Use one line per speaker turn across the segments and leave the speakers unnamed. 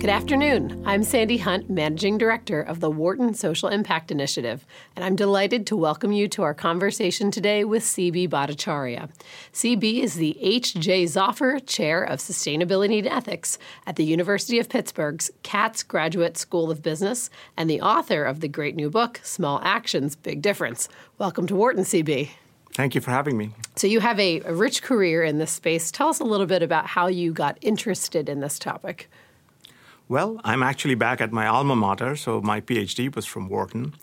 Good afternoon. I'm Sandy Hunt, Managing Director of the Wharton Social Impact Initiative, and I'm delighted to welcome you to our conversation today with CB Bhattacharya. CB is the H.J. Zoffer Chair of Sustainability and Ethics at the University of Pittsburgh's Katz Graduate School of Business and the author of the great new book, Small Actions, Big Difference. Welcome to Wharton, CB.
Thank you for having me.
So, you have a, a rich career in this space. Tell us a little bit about how you got interested in this topic.
Well, I'm actually back at my alma mater, so my PhD was from Wharton,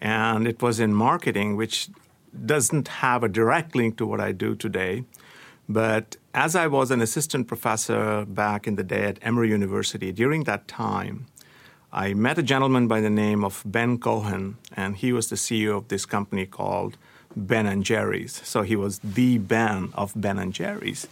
and it was in marketing, which doesn't have a direct link to what I do today. But as I was an assistant professor back in the day at Emory University, during that time, I met a gentleman by the name of Ben Cohen, and he was the CEO of this company called Ben and Jerry's. So he was the Ben of Ben and Jerry's.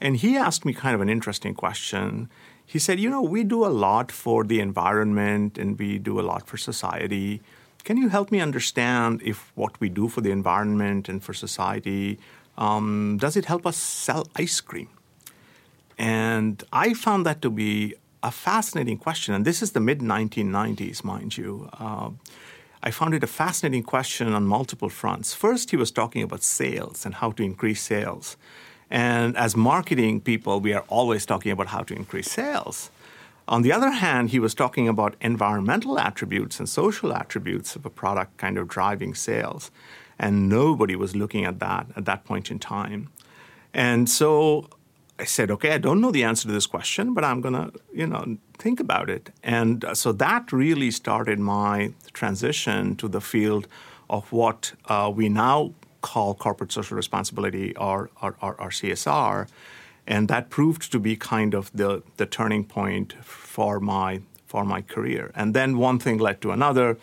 And he asked me kind of an interesting question he said, You know, we do a lot for the environment and we do a lot for society. Can you help me understand if what we do for the environment and for society, um, does it help us sell ice cream? And I found that to be a fascinating question. And this is the mid 1990s, mind you. Uh, I found it a fascinating question on multiple fronts. First, he was talking about sales and how to increase sales. And as marketing people, we are always talking about how to increase sales. On the other hand, he was talking about environmental attributes and social attributes of a product kind of driving sales. And nobody was looking at that at that point in time. And so I said, okay, I don't know the answer to this question, but I'm going to, you know, think about it. And uh, so that really started my transition to the field of what uh, we now call corporate social responsibility or, or, or, or CSR. And that proved to be kind of the, the turning point for my, for my career. And then one thing led to another.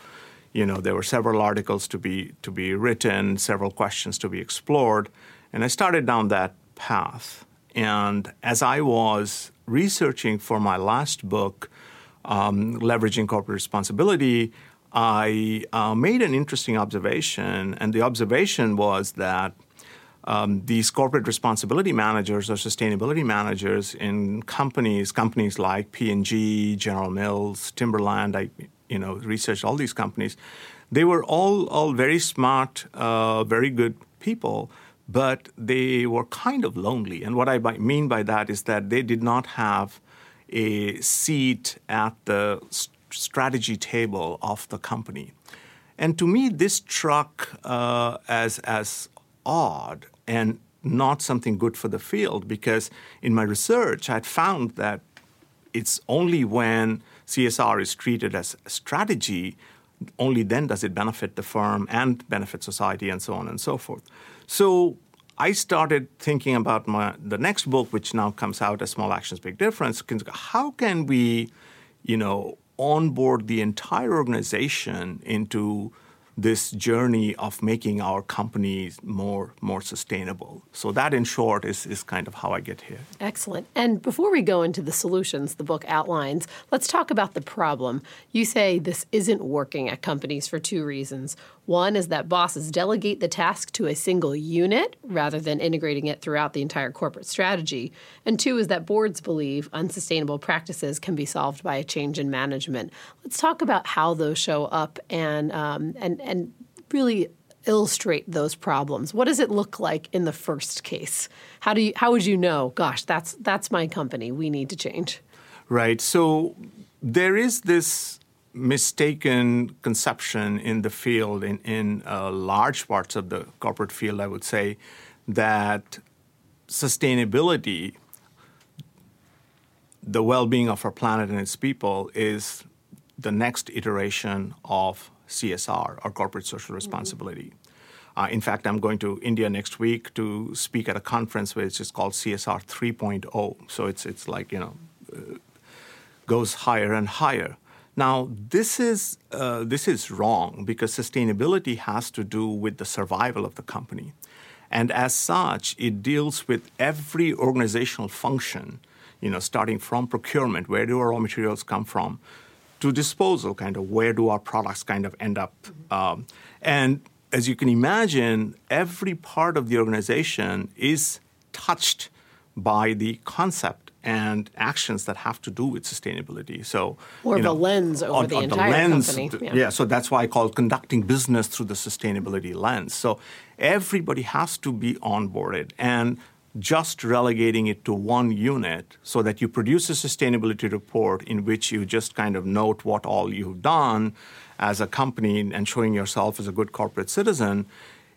You know, there were several articles to be, to be written, several questions to be explored. And I started down that path. And as I was researching for my last book, um, Leveraging Corporate Responsibility, I uh, made an interesting observation, and the observation was that um, these corporate responsibility managers or sustainability managers in companies, companies like P&G, General Mills, Timberland, I you know researched all these companies. They were all all very smart, uh, very good people, but they were kind of lonely. And what I mean by that is that they did not have a seat at the strategy table of the company. And to me, this struck uh, as, as odd and not something good for the field because in my research, I had found that it's only when CSR is treated as strategy, only then does it benefit the firm and benefit society and so on and so forth. So I started thinking about my, the next book, which now comes out as Small Actions, Big Difference. How can we, you know, onboard the entire organization into this journey of making our companies more more sustainable. So that in short is, is kind of how I get here.
Excellent. And before we go into the solutions the book outlines, let's talk about the problem. You say this isn't working at companies for two reasons. One is that bosses delegate the task to a single unit rather than integrating it throughout the entire corporate strategy. And two is that boards believe unsustainable practices can be solved by a change in management. Let's talk about how those show up and um, and and really illustrate those problems. What does it look like in the first case? How do you how would you know? Gosh, that's that's my company. We need to change.
Right. So there is this mistaken conception in the field, in, in uh, large parts of the corporate field, I would say, that sustainability, the well being of our planet and its people, is the next iteration of CSR, or corporate social responsibility. Mm-hmm. Uh, in fact, I'm going to India next week to speak at a conference which is called CSR 3.0. So it's it's like you know uh, goes higher and higher. Now, this is, uh, this is wrong because sustainability has to do with the survival of the company. And as such, it deals with every organizational function, you know, starting from procurement, where do our raw materials come from, to disposal, kind of where do our products kind of end up. Um, and as you can imagine, every part of the organization is touched by the concept and actions that have to do with sustainability. So,
or
you
the
know,
lens over the entire
lens,
company. Yeah.
yeah, so that's why I call conducting business through the sustainability lens. So everybody has to be onboarded and just relegating it to one unit so that you produce a sustainability report in which you just kind of note what all you've done as a company and showing yourself as a good corporate citizen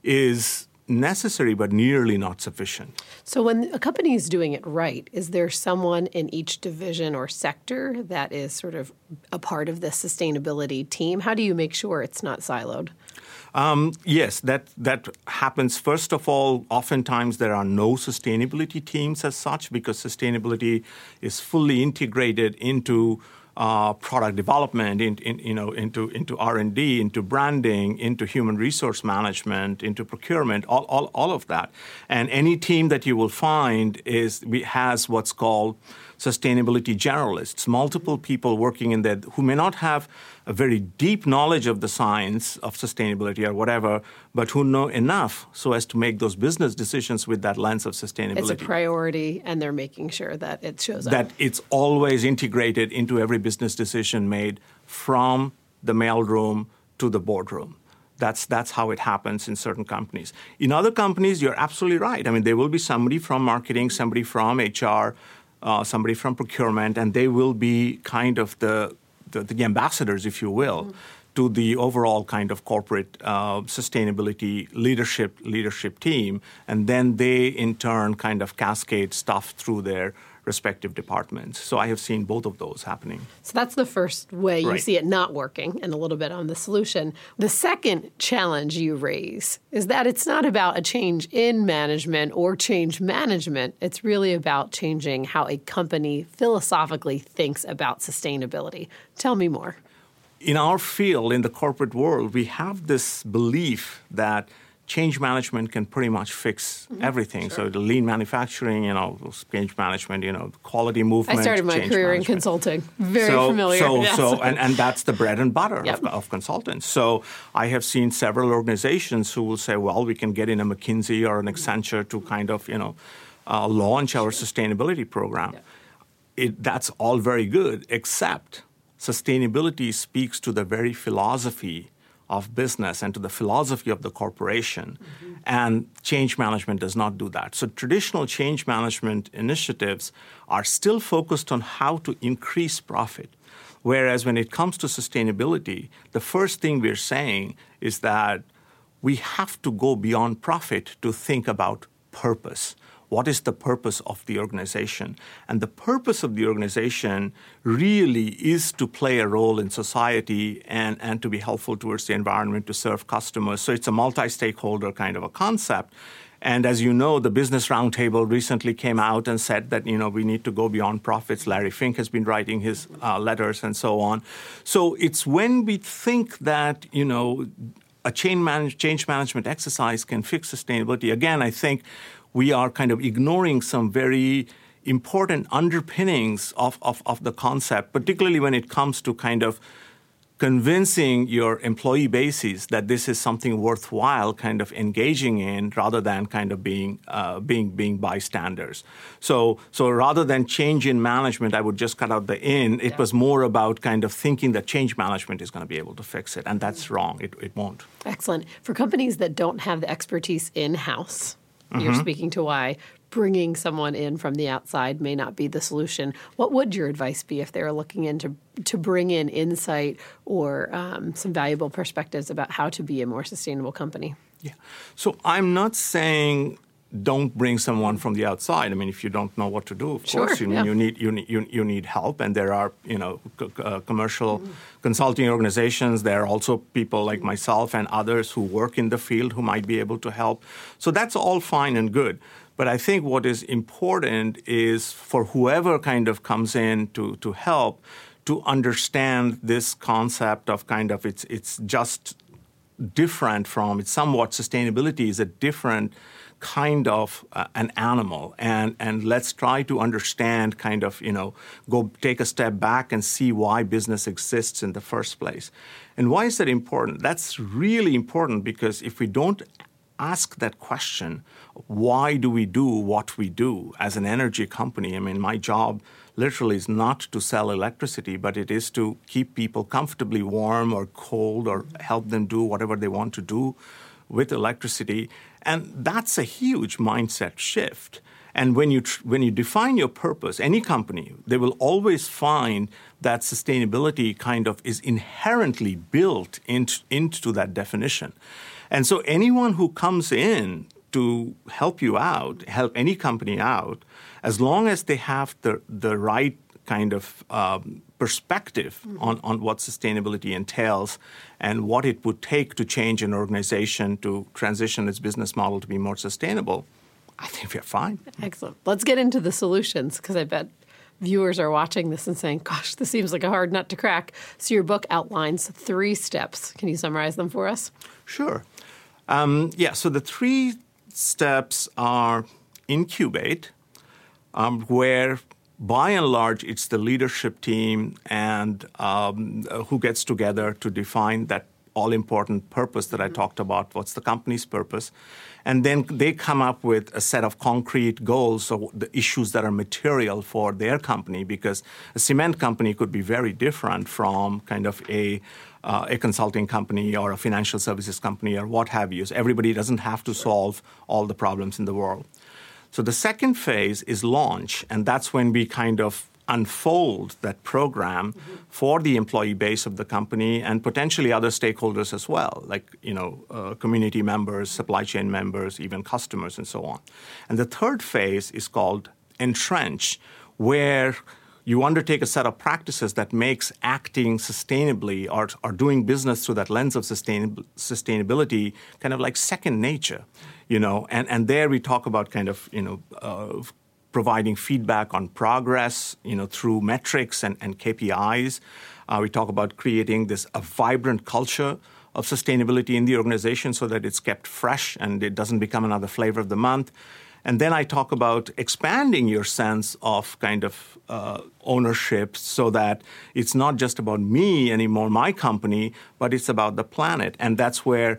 is necessary but nearly not sufficient.
So, when a company is doing it right, is there someone in each division or sector that is sort of a part of the sustainability team? How do you make sure it's not siloed?
Um, yes, that that happens. First of all, oftentimes there are no sustainability teams as such because sustainability is fully integrated into uh, product development, in, in, you know, into into R and D, into branding, into human resource management, into procurement, all, all, all of that. And any team that you will find is has what's called sustainability generalists, multiple people working in that who may not have a very deep knowledge of the science of sustainability or whatever, but who know enough so as to make those business decisions with that lens of sustainability.
It's a priority, and they're making sure that it shows up.
that it's always integrated into every business decision made from the mailroom to the boardroom. That's, that's how it happens in certain companies. In other companies, you're absolutely right. I mean, there will be somebody from marketing, somebody from HR, uh, somebody from procurement, and they will be kind of the, the, the ambassadors, if you will, to the overall kind of corporate uh, sustainability leadership leadership team, and then they in turn kind of cascade stuff through their respective departments. So I have seen both of those happening.
So that's the first way you
Right.
see it not working, and a little bit on the solution. The second challenge you raise is that it's not about a change in management or change management. It's really about changing how a company philosophically thinks about sustainability. Tell me more.
in our field, in the corporate world, we have this belief that change management can pretty much fix everything. So the lean manufacturing, you know, change management, you know, quality movement.
I started my career in consulting. Very
so,
familiar.
So,
yes.
so and, and that's the bread and butter
Yep.
of, of consultants. So I have seen several organizations who will say, well, we can get in a McKinsey or an Accenture to kind of, you know, uh, launch our sustainability program. It, that's all very good, except sustainability speaks to the very philosophy of business and to the philosophy of the corporation. And change management does not do that. So traditional change management initiatives are still focused on how to increase profit. Whereas when it comes to sustainability, the first thing we're saying is that we have to go beyond profit to think about purpose. What is the purpose of the organization? And the purpose of the organization really is to play a role in society and, and to be helpful towards the environment, to serve customers. So it's a multi stakeholder kind of a concept. And as you know, the Business Roundtable recently came out and said that you know we need to go beyond profits. Larry Fink has been writing his uh, letters and so on. So it's when we think that you know a change, manage, change management exercise can fix sustainability. Again, I think we are kind of ignoring some very important underpinnings of, of, of the concept, particularly when it comes to kind of convincing your employee bases that this is something worthwhile kind of engaging in rather than kind of being uh, being being bystanders. So so rather than change in management i would just cut out the in. It was more about kind of thinking that change management is going to be able to fix it and that's wrong. It, it won't.
Excellent. For companies that don't have the expertise in house,
Mm-hmm.
you're speaking to why bringing someone in from the outside may not be the solution. What would your advice be if they were looking in to, to bring in insight or um, some valuable perspectives about how to be a more sustainable company?
Yeah. So I'm not saying don't bring someone from the outside. I mean, if you don't know what to do, of
Sure,
course, you,
yeah.
you need you need you, you need help. And there are you know c- uh, commercial consulting organizations. There are also people like myself and others who work in the field who might be able to help. So that's all fine and good. But I think what is important is for whoever kind of comes in to to help to understand this concept of kind of it's it's just different from it's somewhat sustainability is a different kind of uh, an animal. And and let's try to understand kind of you know go take a step back and see why business exists in the first place. And why is that important? That's really important because if we don't ask that question why do we do what we do as an energy company? I mean my job literally is not to sell electricity but it is to keep people comfortably warm or cold or help them do whatever they want to do with electricity and that's a huge mindset shift. And when you, tr- when you define your purpose, any company, they will always find that sustainability kind of is inherently built into, into that definition. And so anyone who comes in to help you out, help any company out, as long as they have the, the right kind of um, perspective mm-hmm. on, on what sustainability entails and what it would take to change an organization to transition its business model to be more sustainable, I think we're fine.
Excellent. Let's get into the solutions because I bet viewers are watching this and saying, gosh, this seems like a hard nut to crack. So your book outlines three steps. Can you summarize them for us?
Sure. Um, yeah, so the three steps are incubate, um, where by and large, it's the leadership team and um, who gets together to define that all important purpose that I talked about. What's the company's purpose? And then they come up with a set of concrete goals, so the issues that are material for their company, because a cement company could be very different from kind of a uh, a consulting company or a financial services company or what have you. So everybody doesn't have to solve all the problems in the world. So the second phase is launch, and that's when we kind of unfold that program mm-hmm. for the employee base of the company and potentially other stakeholders as well, like you know uh, community members, supply chain members, even customers, and so on. And the third phase is called entrench, where you undertake a set of practices that makes acting sustainably or, or doing business through that lens of sustainability kind of like second nature you know, and, and there we talk about kind of, you know, uh, providing feedback on progress, you know, through metrics and, and KPIs. Uh, we talk about creating this a vibrant culture of sustainability in the organization so that it's kept fresh and it doesn't become another flavor of the month. And then I talk about expanding your sense of kind of uh, ownership so that it's not just about me anymore, my company, but it's about the planet. And that's where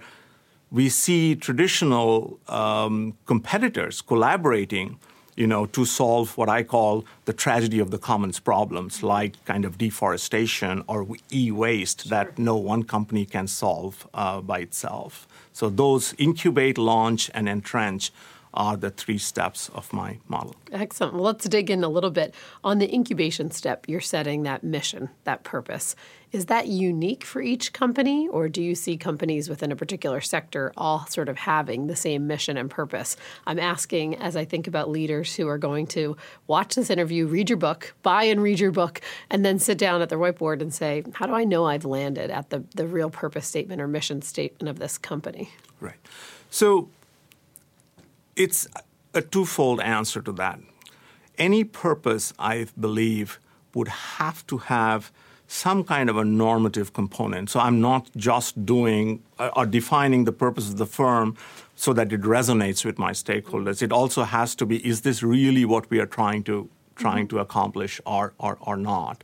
we see traditional um, competitors collaborating you know, to solve what I call the tragedy of the commons problems, like kind of deforestation or e-waste sure. that no one company can solve uh, by itself. So those incubate, launch, and entrench are the three steps of my model.
Excellent. Well, let's dig in a little bit. On the incubation step, you're setting that mission, that purpose. Is that unique for each company, or do you see companies within a particular sector all sort of having the same mission and purpose? I'm asking as I think about leaders who are going to watch this interview, read your book, buy and read your book, and then sit down at their whiteboard and say, How do I know I've landed at the, the real purpose statement or mission statement of this company?
Right. So, it's a twofold answer to that. Any purpose, I believe, would have to have some kind of a normative component. So I'm not just doing uh, or defining the purpose of the firm so that it resonates with my stakeholders. It also has to be is this really what we are trying to trying mm-hmm. to accomplish or, or, or not?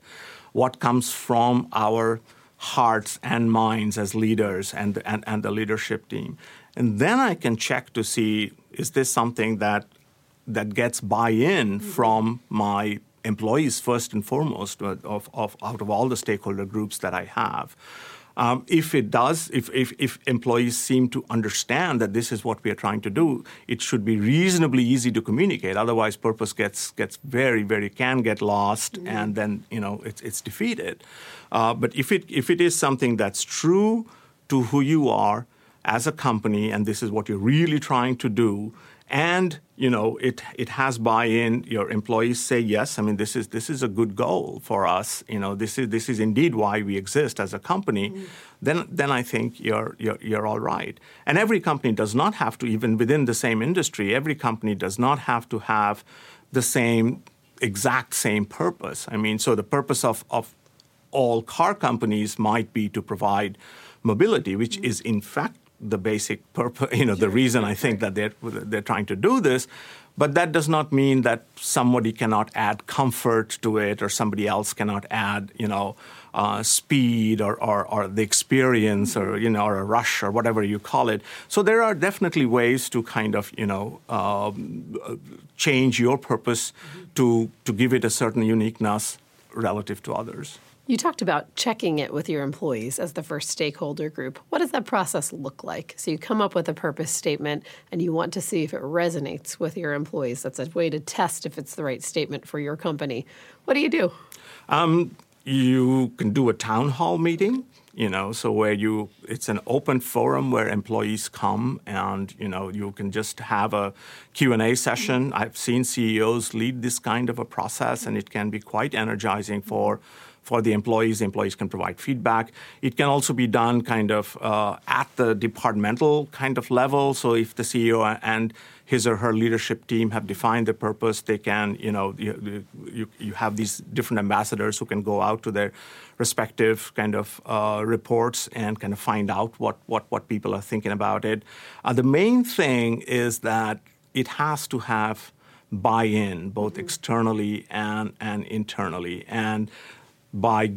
What comes from our hearts and minds as leaders and, and, and the leadership team? And then I can check to see is this something that that gets buy-in mm-hmm. from my employees first and foremost of, of, out of all the stakeholder groups that I have. Um, if it does, if, if, if, employees seem to understand that this is what we are trying to do, it should be reasonably easy to communicate. Otherwise, purpose gets gets very, very can get lost, mm-hmm. and then you know it's it's defeated. Uh, but if it if it is something that's true to who you are, as a company and this is what you're really trying to do. And you know it it has buy-in. Your employees say yes. I mean this is this is a good goal for us. You know this is this is indeed why we exist as a company. Mm-hmm. then then i think you're, you're you're all right. And every company does not have to even within the same industry every company does not have to have the same exact same purpose. I mean so the purpose of of all car companies might be to provide mobility which mm-hmm. is in fact the basic purpose, you know, the reason I think that they're, they're trying to do this. But that does not mean that somebody cannot add comfort to it or somebody else cannot add, you know, uh, speed or, or, or, the experience or, you know, or a rush or whatever you call it. So there are definitely ways to kind of, you know, um, change your purpose mm-hmm. to, to give it a certain uniqueness relative to others.
You talked about checking it with your employees as the first stakeholder group. What does that process look like? So you come up with a purpose statement and you want to see if it resonates with your employees. That's a way to test if it's the right statement for your company. What do you do? Um,
you can do a town hall meeting you know so where you it's an open forum where employees come and you know you can just have a q&a session i've seen ceos lead this kind of a process and it can be quite energizing for for the employees. The employees can provide feedback. It can also be done kind of uh, at the departmental kind of level. So if the CEO and his or her leadership team have defined the purpose, they can, you know, you, you, you have these different ambassadors who can go out to their respective kind of uh, reports and kind of find out what, what, what people are thinking about it. Uh, the main thing is that it has to have buy-in both externally and, and internally. And by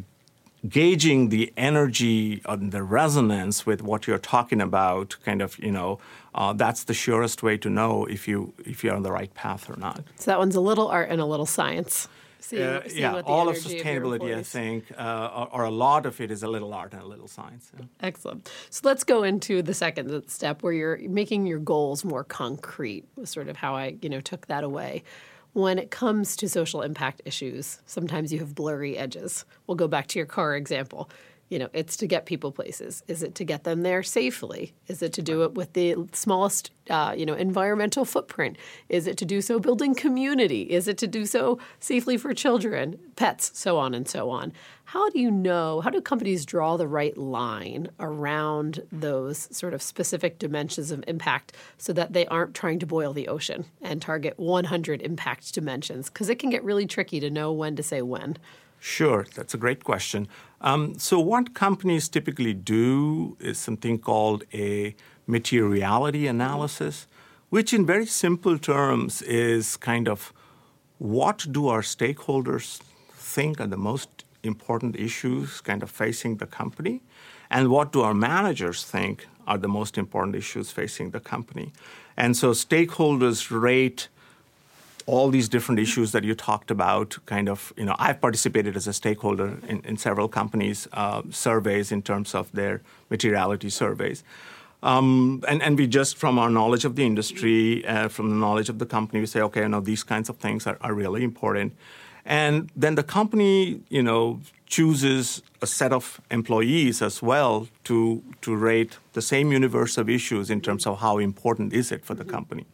gauging the energy and the resonance with what you're talking about, kind of, you know, uh, that's the surest way to know if you if you're on the right path or not.
So that one's a little art and a little science.
Seeing, uh, seeing yeah, all of sustainability, of I think, uh, or, or, a lot of it is a little art and a little science. Yeah.
Excellent. So let's go into the second step where you're making your goals more concrete. Was sort of how I, you know, took that away when it comes to social impact issues, sometimes you have blurry edges. We'll go back to your car example. You know, it's to get people places. Is it to get them there safely? Is it to do it with the smallest, uh, you know, environmental footprint? Is it to do so building community? Is it to do so safely for children, pets, so on and so on? How do you know? How do companies draw the right line around those sort of specific dimensions of impact so that they aren't trying to boil the ocean and target 100 impact dimensions? Because it can get really tricky to know when to say when.
Sure, that's a great question. Um, so, what companies typically do is something called a materiality analysis, which, in very simple terms, is kind of what do our stakeholders think are the most important issues kind of facing the company, and what do our managers think are the most important issues facing the company. And so, stakeholders rate all these different issues that you talked about kind of you know i've participated as a stakeholder in, in several companies uh, surveys in terms of their materiality surveys. Um, and, and we just from our knowledge of the industry uh, from the knowledge of the company we say okay you know these kinds of things are, are really important. And then the company you know chooses a set of employees as well to to rate the same universe of issues in terms of how important is it for the company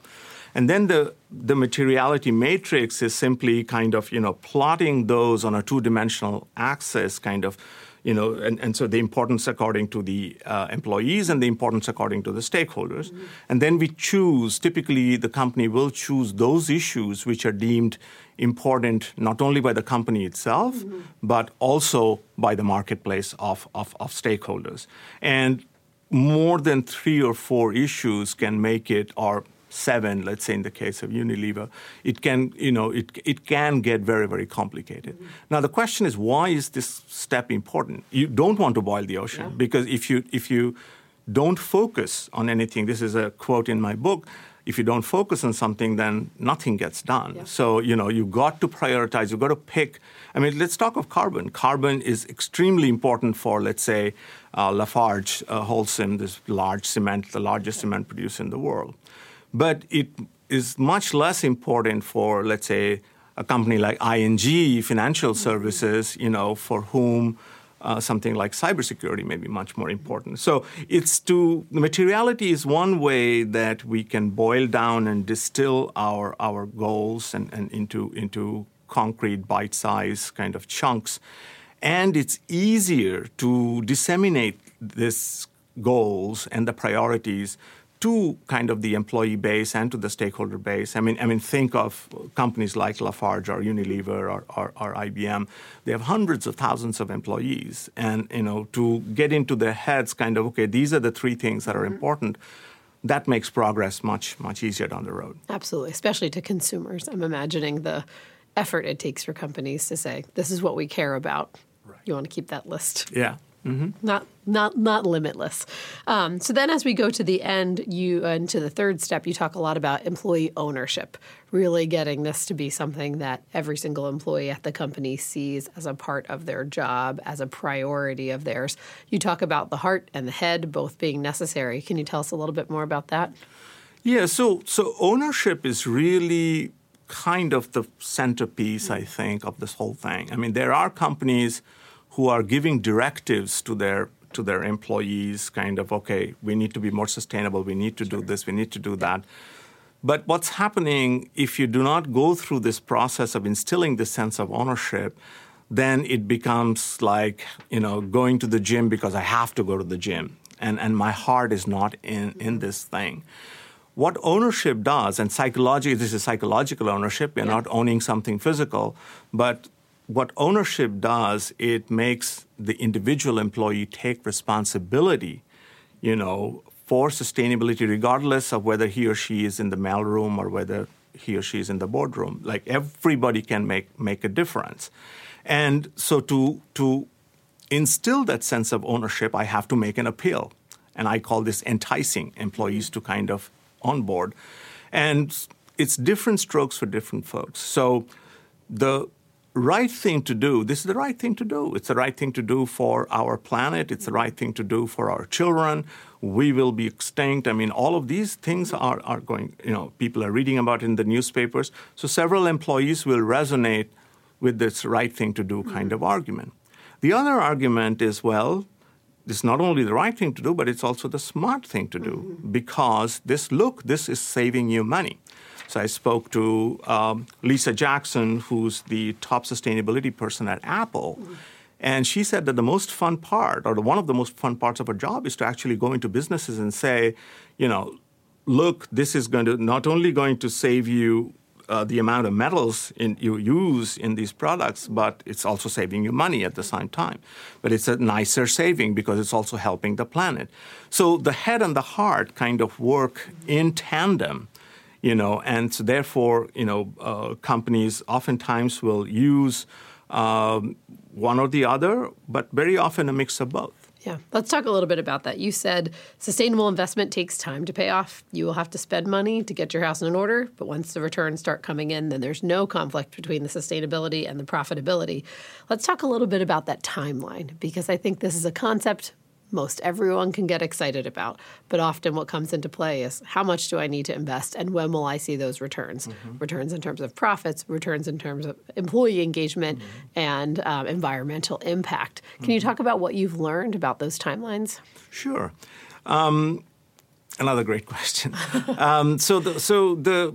and then the, the materiality matrix is simply kind of, you know, plotting those on a two-dimensional axis, kind of, you know, and, and so the importance according to the uh, employees and the importance according to the stakeholders. Mm-hmm. And then we choose, typically the company will choose those issues which are deemed important not only by the company itself, mm-hmm. but also by the marketplace of, of, of stakeholders. And more than three or four issues can make it, or seven, let's say in the case of Unilever, it can, you know, it, it can get very, very complicated. Mm-hmm. Now the question is, why is this step important? You don't want to boil the ocean yeah. because if you if you don't focus on anything, this is a quote in my book. If you don't focus on something, then nothing gets done. Yeah. So you know you've got to prioritize. you've got to pick. I mean, let's talk of carbon. Carbon is extremely important for, let's say, uh, Lafarge uh, Holcim, this large cement, the largest cement producer in the world. But it is much less important for, let's say, a company like ING Financial Services, you know, for whom uh, something like cybersecurity may be much more important. So it's to the materiality is one way that we can boil down and distill our our goals and, and into into concrete bite-sized kind of chunks. And it's easier to disseminate these goals and the priorities to kind of the employee base and to the stakeholder base. I mean, I mean, think of companies like Lafarge or Unilever or, or, or, IBM. They have hundreds of thousands of employees, and you know, to get into their heads, kind of, okay, these are the three things that are mm-hmm. important. That makes progress much much easier down the road.
Absolutely, especially to consumers. I'm imagining the effort it takes for companies to say, "This is what we care about." Right. You want to keep that list.
Yeah.
Mm-hmm. Not not not limitless. Um, so then, as we go to the end, you and to the third step, you talk a lot about employee ownership. Really getting this to be something that every single employee at the company sees as a part of their job, as a priority of theirs. You talk about the heart and the head both being necessary. Can you tell us a little bit more about that?
Yeah. So so ownership is really kind of the centerpiece, I think, of this whole thing. I mean, there are companies who are giving directives to their to their employees, kind of, okay, we need to be more sustainable, we need to sure. do this, we need to do that. But what's happening if you do not go through this process of instilling this sense of ownership, then it becomes like, you know, going to the gym because I have to go to the gym. And, and my heart is not in, in mm-hmm. this thing. What ownership does, and psychology, this is psychological ownership, you're yeah. not owning something physical, but what ownership does, it makes the individual employee take responsibility, you know, for sustainability, regardless of whether he or she is in the mailroom or whether he or she is in the boardroom. Like everybody can make make a difference, and so to to instill that sense of ownership, I have to make an appeal, and I call this enticing employees to kind of onboard, and it's different strokes for different folks. So the right thing to do. This is the right thing to do. It's the right thing to do for our planet. It's the right thing to do for our children. We will be extinct. I mean, all of these things are, are going, you know, people are reading about in the newspapers. So several employees will resonate with this right thing to do kind mm-hmm. of argument. The other argument is, well, it's not only the right thing to do, but it's also the smart thing to do mm-hmm. because this, look, this is saving you money. So I spoke to um, Lisa Jackson, who's the top sustainability person at Apple. And she said that the most fun part, or one of the most fun parts of her job, is to actually go into businesses and say, you know, look, this is going to not only going to save you uh, the amount of metals in, you use in these products, but it's also saving you money at the same time. But it's a nicer saving because it's also helping the planet. So the head and the heart kind of work in tandem you know, and so therefore, you know, uh, companies oftentimes will use um, one or the other, but very often a mix of both.
Yeah, let's talk a little bit about that. You said sustainable investment takes time to pay off. You will have to spend money to get your house in order, but once the returns start coming in, then there's no conflict between the sustainability and the profitability. Let's talk a little bit about that timeline because I think this is a concept most everyone can get excited about. But often what comes into play is how much do I need to invest and when will I see those returns? Mm-hmm. Returns in terms of profits, returns in terms of employee engagement, mm-hmm. and um, environmental impact. Can mm-hmm. you talk about what you've learned about those timelines?
Sure. Um, another great question. um, so, the, so the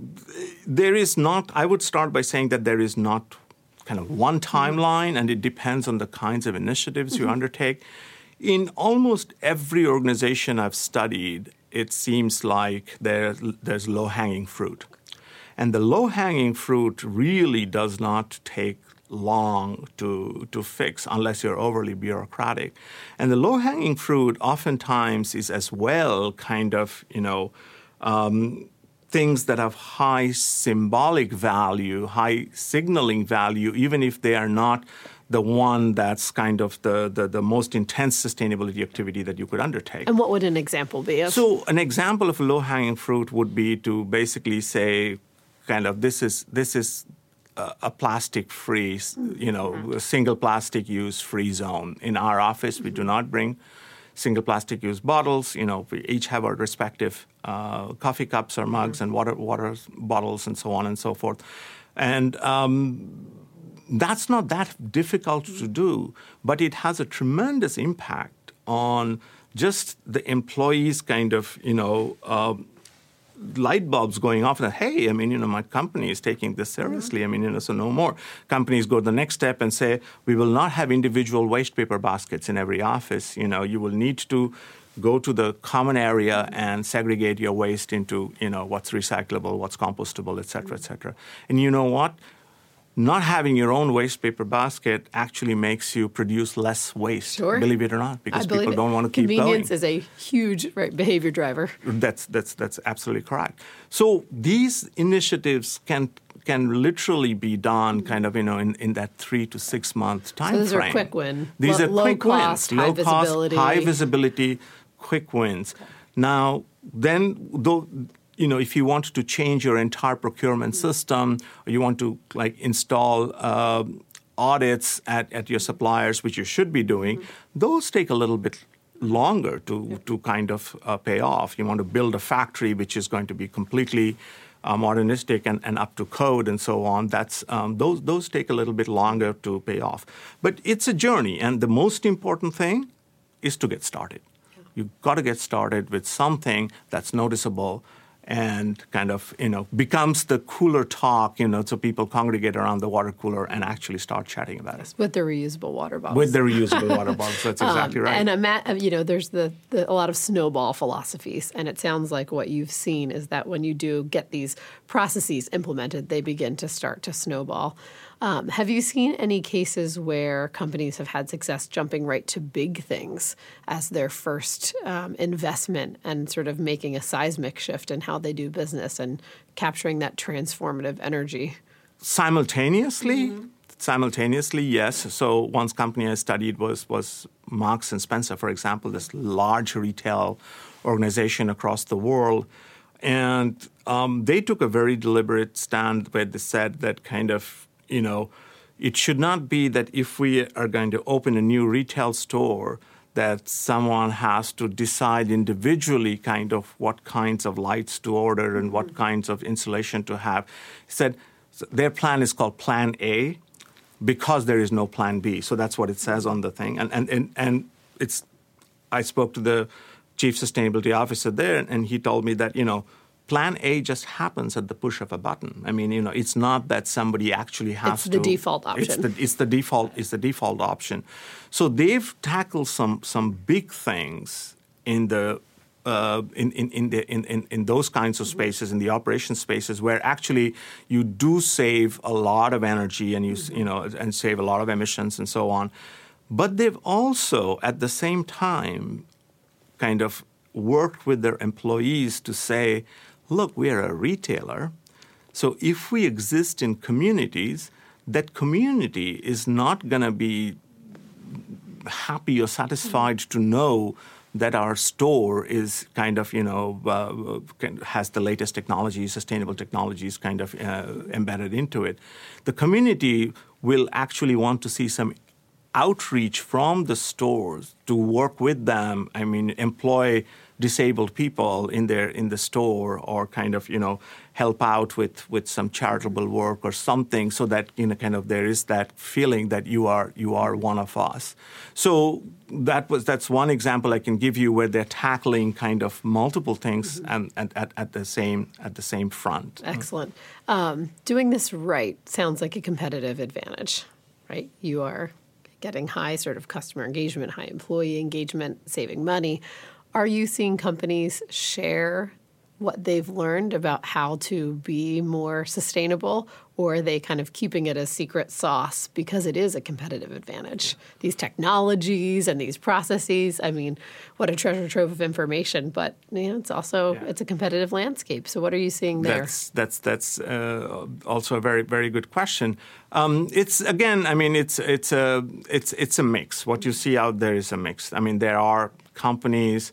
there is not. I would start by saying that there is not kind of one mm-hmm. timeline, and it depends on the kinds of initiatives you mm-hmm. undertake. In almost every organization I've studied, it seems like there, there's low hanging fruit. And the low hanging fruit really does not take long to, to fix unless you're overly bureaucratic. And the low hanging fruit oftentimes is as well kind of, you know, um, things that have high symbolic value, high signaling value, even if they are not the one that's kind of the, the, the, most intense sustainability activity that you could undertake.
And what would an example be of?
So, an example of low hanging fruit would be to basically say, kind of, this is, this is a plastic free, you know, mm-hmm. single plastic use free zone. In our office, mm-hmm. we do not bring single plastic use bottles. You know, we each have our respective uh, coffee cups or mugs mm-hmm. and water water bottles and so on and so forth. And um, that's not that difficult to do, but it has a tremendous impact on just the employees' kind of, you know, uh, light bulbs going off that hey i mean you know my company is taking this seriously i mean you know so no more companies go the next step and say we will not have individual waste paper baskets in every office you know you will need to go to the common area and segregate your waste into you know what's recyclable, what's compostable, et cetera, et cetera. And you know what? Not having your own waste paper basket actually makes you produce less waste.
Sure.
Believe it or not, because people
it.
don't want to keep going.
Convenience is a huge right, behavior driver.
That's that's that's absolutely correct. So these initiatives can can literally be done kind of you know in, in that three to six month time
So these are quick win.
These
Lo-
are
low
quick
cost,
wins,
high
low
visibility.
cost, high visibility, quick wins. Now then, though. You know, if you want to change your entire procurement system, or you want to like install uh, audits at, at your suppliers, which you should be doing, those take a little bit longer to, to kind of uh, pay off. You want to build a factory which is going to be completely uh, modernistic and, and up to code and so on. That's um, those those take a little bit longer to pay off. But it's a journey, and the most important thing is to get started. You've got to get started with something that's noticeable and kind of you know becomes the cooler talk you know so people congregate around the water cooler and actually start chatting about it
With the reusable water bottles.
with the reusable water bottles that's exactly
Um,
right
And I'm you know, there's the, the a lot of snowball philosophies, and it sounds like what you've seen is that when you do get these processes implemented, they begin to start to snowball. Um, have you seen any cases where companies have had success jumping right to big things as their first um, investment and sort of making a seismic shift in how they do business and capturing that transformative energy?
simultaneously? Simultaneously yes. So one company i studied was was marks and spencer for example this large retail organization across the world. And um, they took a very deliberate stand where they said that kind of you know it should not be that if we are going to open a new retail store that someone has to decide individually kind of what kinds of lights to order and what mm-hmm. kinds of insulation to have. He said their plan is called Plan A because there is no Plan B. So that's what it says mm-hmm. on the thing. And and and, and it's I spoke to the chief sustainability officer there, and he told me that you know. Plan A just happens at the push of a button. I mean, you know, it's not that somebody actually has
It's
to.
It's the default
It's
option.
the it's the default it's the default option. So they've tackled some some big things in the uh, in, in, in, the, in, in, in those kinds of spaces, in the operation spaces, where actually you do save a lot of energy and you, you know, and save a lot of emissions and so on. But they've also, at the same time, kind of worked with their employees to say, look, we are a retailer. So if we exist in communities, that community is not going to be happy or satisfied to know that our store is kind of you know uh, has the latest technologies, sustainable technologies kind of uh, embedded into it. The community will actually want to see some outreach from the stores to work with them. I mean, employ disabled people in their in the store or kind of you know help out with with some charitable work or something so that you know kind of there is that feeling that you are you are one of us so that was that's one example i can give you where they're tackling kind of multiple things and, and at, at the same at the same front
Excellent. Um, doing this right sounds like a competitive advantage, right? You are getting high sort of customer engagement, high employee engagement, saving money. Are you seeing companies share what they've learned about how to be more sustainable, or are they kind of keeping it a secret sauce because it is a competitive advantage? These technologies and these processes. I mean, what a treasure trove of information, but you know, it's also
Yeah.
it's a competitive landscape. So, what are you seeing there?
That's that's that's uh, also a very very good question. Um, it's again, I mean, it's it's a it's it's a mix. What you see out there is a mix. I mean, there are companies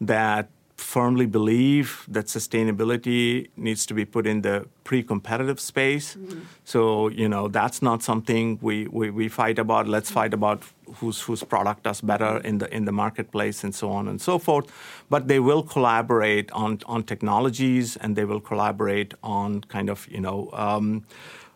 that firmly believe that sustainability needs to be put in the pre-competitive space. So you know that's not something we, we, we fight about. Let's fight about whose whose product does better in the in the marketplace and so on and so forth. But they will collaborate on on technologies and they will collaborate on kind of you know um,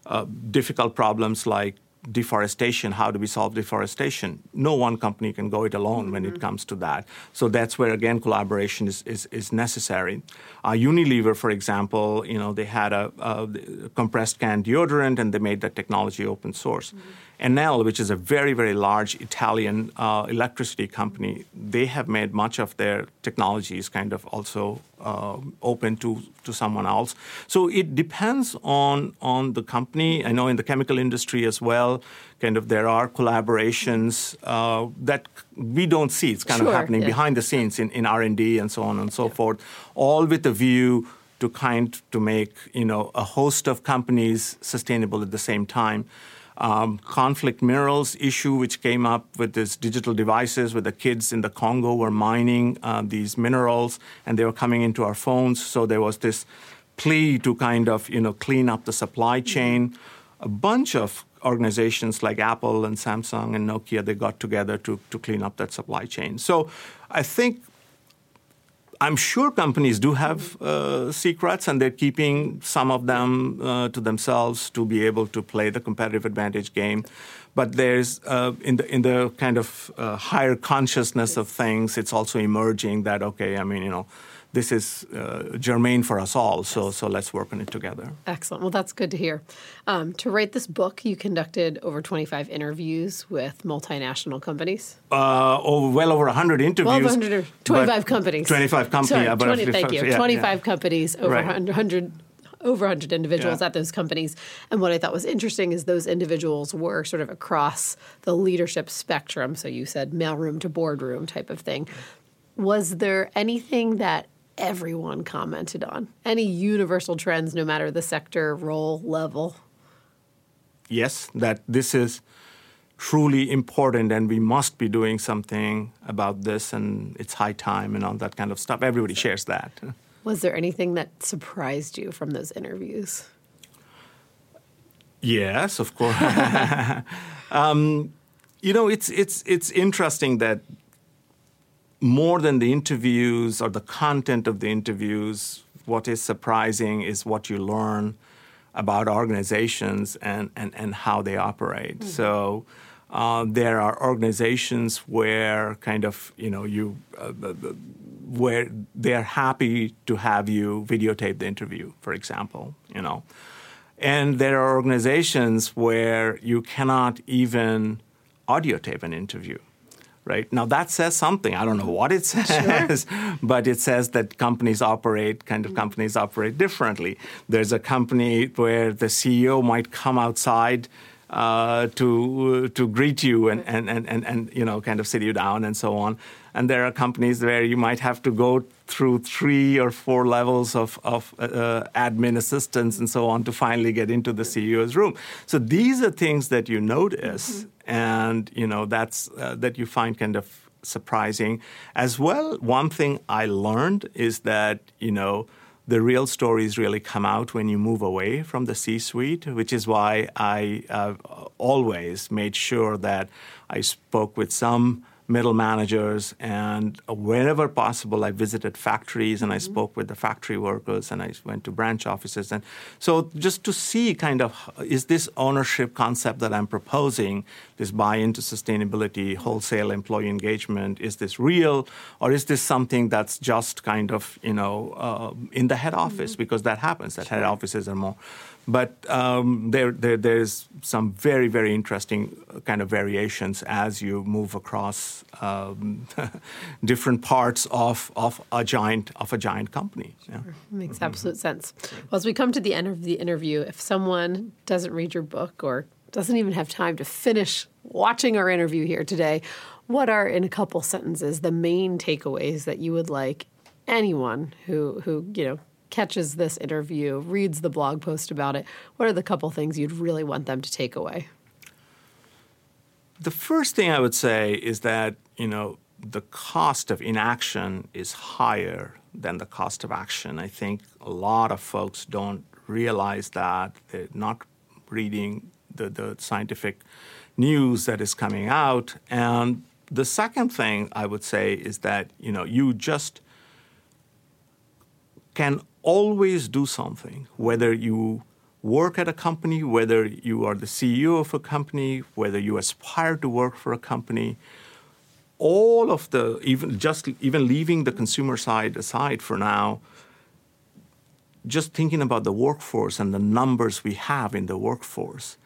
uh, difficult problems like deforestation. How do we solve deforestation? No one company can go it alone when it comes to that. So that's where again collaboration is is, is necessary. Uh, Unilever, for example, you know they had a, a compressed can deodorant and they made that technology open source. Enel, which is a very, very large Italian uh, electricity company, they have made much of their technologies kind of also uh, open to, to someone else. So it depends on, on the company. I know in the chemical industry as well, kind of there are collaborations uh, that we don't see. It's kind
sure,
of happening
yeah.
behind the scenes in, in R&D and so on and so yeah. forth, all with a view to kind to make you know a host of companies sustainable at the same time um, conflict minerals issue, which came up with these digital devices, where the kids in the Congo were mining uh, these minerals, and they were coming into our phones. So there was this plea to kind of you know clean up the supply chain. A bunch of organizations like Apple and Samsung and Nokia they got together to to clean up that supply chain. So I think I'm sure companies do have uh, secrets, and they're keeping some of them uh, to themselves to be able to play the competitive advantage game. But there's uh, in the in the kind of uh, higher consciousness of things, it's also emerging that okay, I mean, you know this is uh, germane for us all. So, so let's work on it together.
Excellent. Well, that's good to hear. Um, to write this book, you conducted over 25 interviews with multinational companies.
Uh, oh, well over 100 interviews. Well,
100, 25 companies.
25 companies.
Sorry,
yeah,
20, thank you.
Yeah,
25
yeah.
companies, over right. 100 over 100 individuals
yeah.
at those companies. And what I thought was interesting is those individuals were sort of across the leadership spectrum. So you said mailroom to boardroom type of thing. Was there anything that everyone commented on? Any universal trends, no matter the sector, role, level?
Yes, that this is truly important and we must be doing something about this and it's high time and all that kind of stuff. Everybody shares that.
Was there anything that surprised you from those interviews?
Yes, of course. um, you know, it's it's it's interesting that more than the interviews or the content of the interviews, what is surprising is what you learn about organizations and, and, and how they operate. Mm-hmm. So uh, there are organizations where kind of, you know, you, uh, where they're happy to have you videotape the interview, for example, you know. And there are organizations where you cannot even audio tape an interview right? Now that says something. I don't know what it says, sure. but it says that companies operate, kind of companies operate differently. There's a company where the CEO might come outside uh, to to greet you and, and, and, and, and you know kind of sit you down and so on. And there are companies where you might have to go through three or four levels of, of uh, admin assistance and so on to finally get into the CEO's room. So these are things that you notice, mm-hmm. And you know that's uh, that you find kind of surprising. As well, one thing I learned is that you know the real stories really come out when you move away from the C suite, which is why I uh, always made sure that I spoke with some middle managers. And wherever possible, I visited factories and I mm-hmm. spoke with the factory workers and I went to branch offices. And so just to see kind of is this ownership concept that I'm proposing, this buy into sustainability, wholesale employee engagement, is this real or is this something that's just kind of, you know, uh, in the head office? Mm-hmm. Because that happens, that head offices are more but um, there, there, there's some very, very interesting kind of variations as you move across um, different parts of, of a giant of a giant company.
Yeah. Makes mm-hmm. absolute sense. Well, as we come to the end of the interview, if someone doesn't read your book or doesn't even have time to finish watching our interview here today, what are, in a couple sentences, the main takeaways that you would like anyone who who you know catches this interview, reads the blog post about it, what are the couple things you'd really want them to take away?
The first thing I would say is that, you know, the cost of inaction is higher than the cost of action. I think a lot of folks don't realize that. They're not reading the, the scientific news that is coming out. And the second thing I would say is that, you know, you just can always do something, whether you work at a company, whether you are the CEO of a company, whether you aspire to work for a company, all of the even just even leaving the consumer side aside for now, just thinking about the workforce and the numbers we have in the workforce,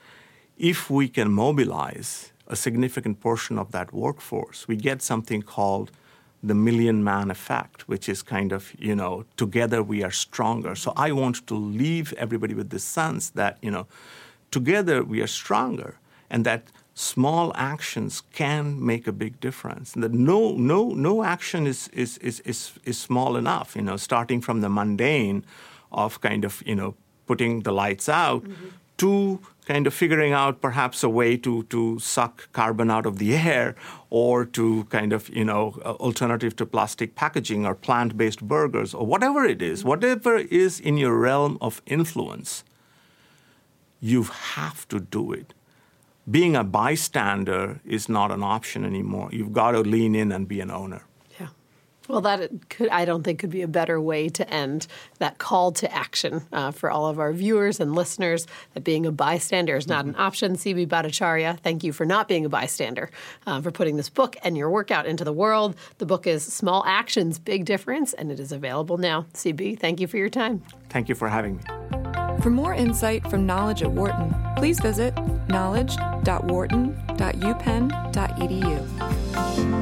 if we can mobilize a significant portion of that workforce, we get something called the million man effect, which is kind of, you know, together we are stronger. So I want to leave everybody with the sense that, you know, together we are stronger and that small actions can make a big difference. And that no, no, no action is, is, is, is, is small enough, you know, starting from the mundane of kind of, you know, putting the lights out mm-hmm. To kind of figuring out perhaps a way to, to suck carbon out of the air or to kind of, you know, alternative to plastic packaging or plant-based burgers or whatever it is, whatever is in your realm of influence, you have to do it. Being a bystander is not an option anymore. You've got to lean in and be an owner.
Well, that could I don't think could be a better way to end that call to action uh, for all of our viewers and listeners. That being a bystander is not an option. CB Bhattacharya, thank you for not being a bystander, uh, for putting this book and your work out into the world. The book is Small Actions, Big Difference, and it is available now. CB, thank you for your time.
Thank you for having me.
For more insight from Knowledge at Wharton, please visit knowledge.wharton.upenn.edu.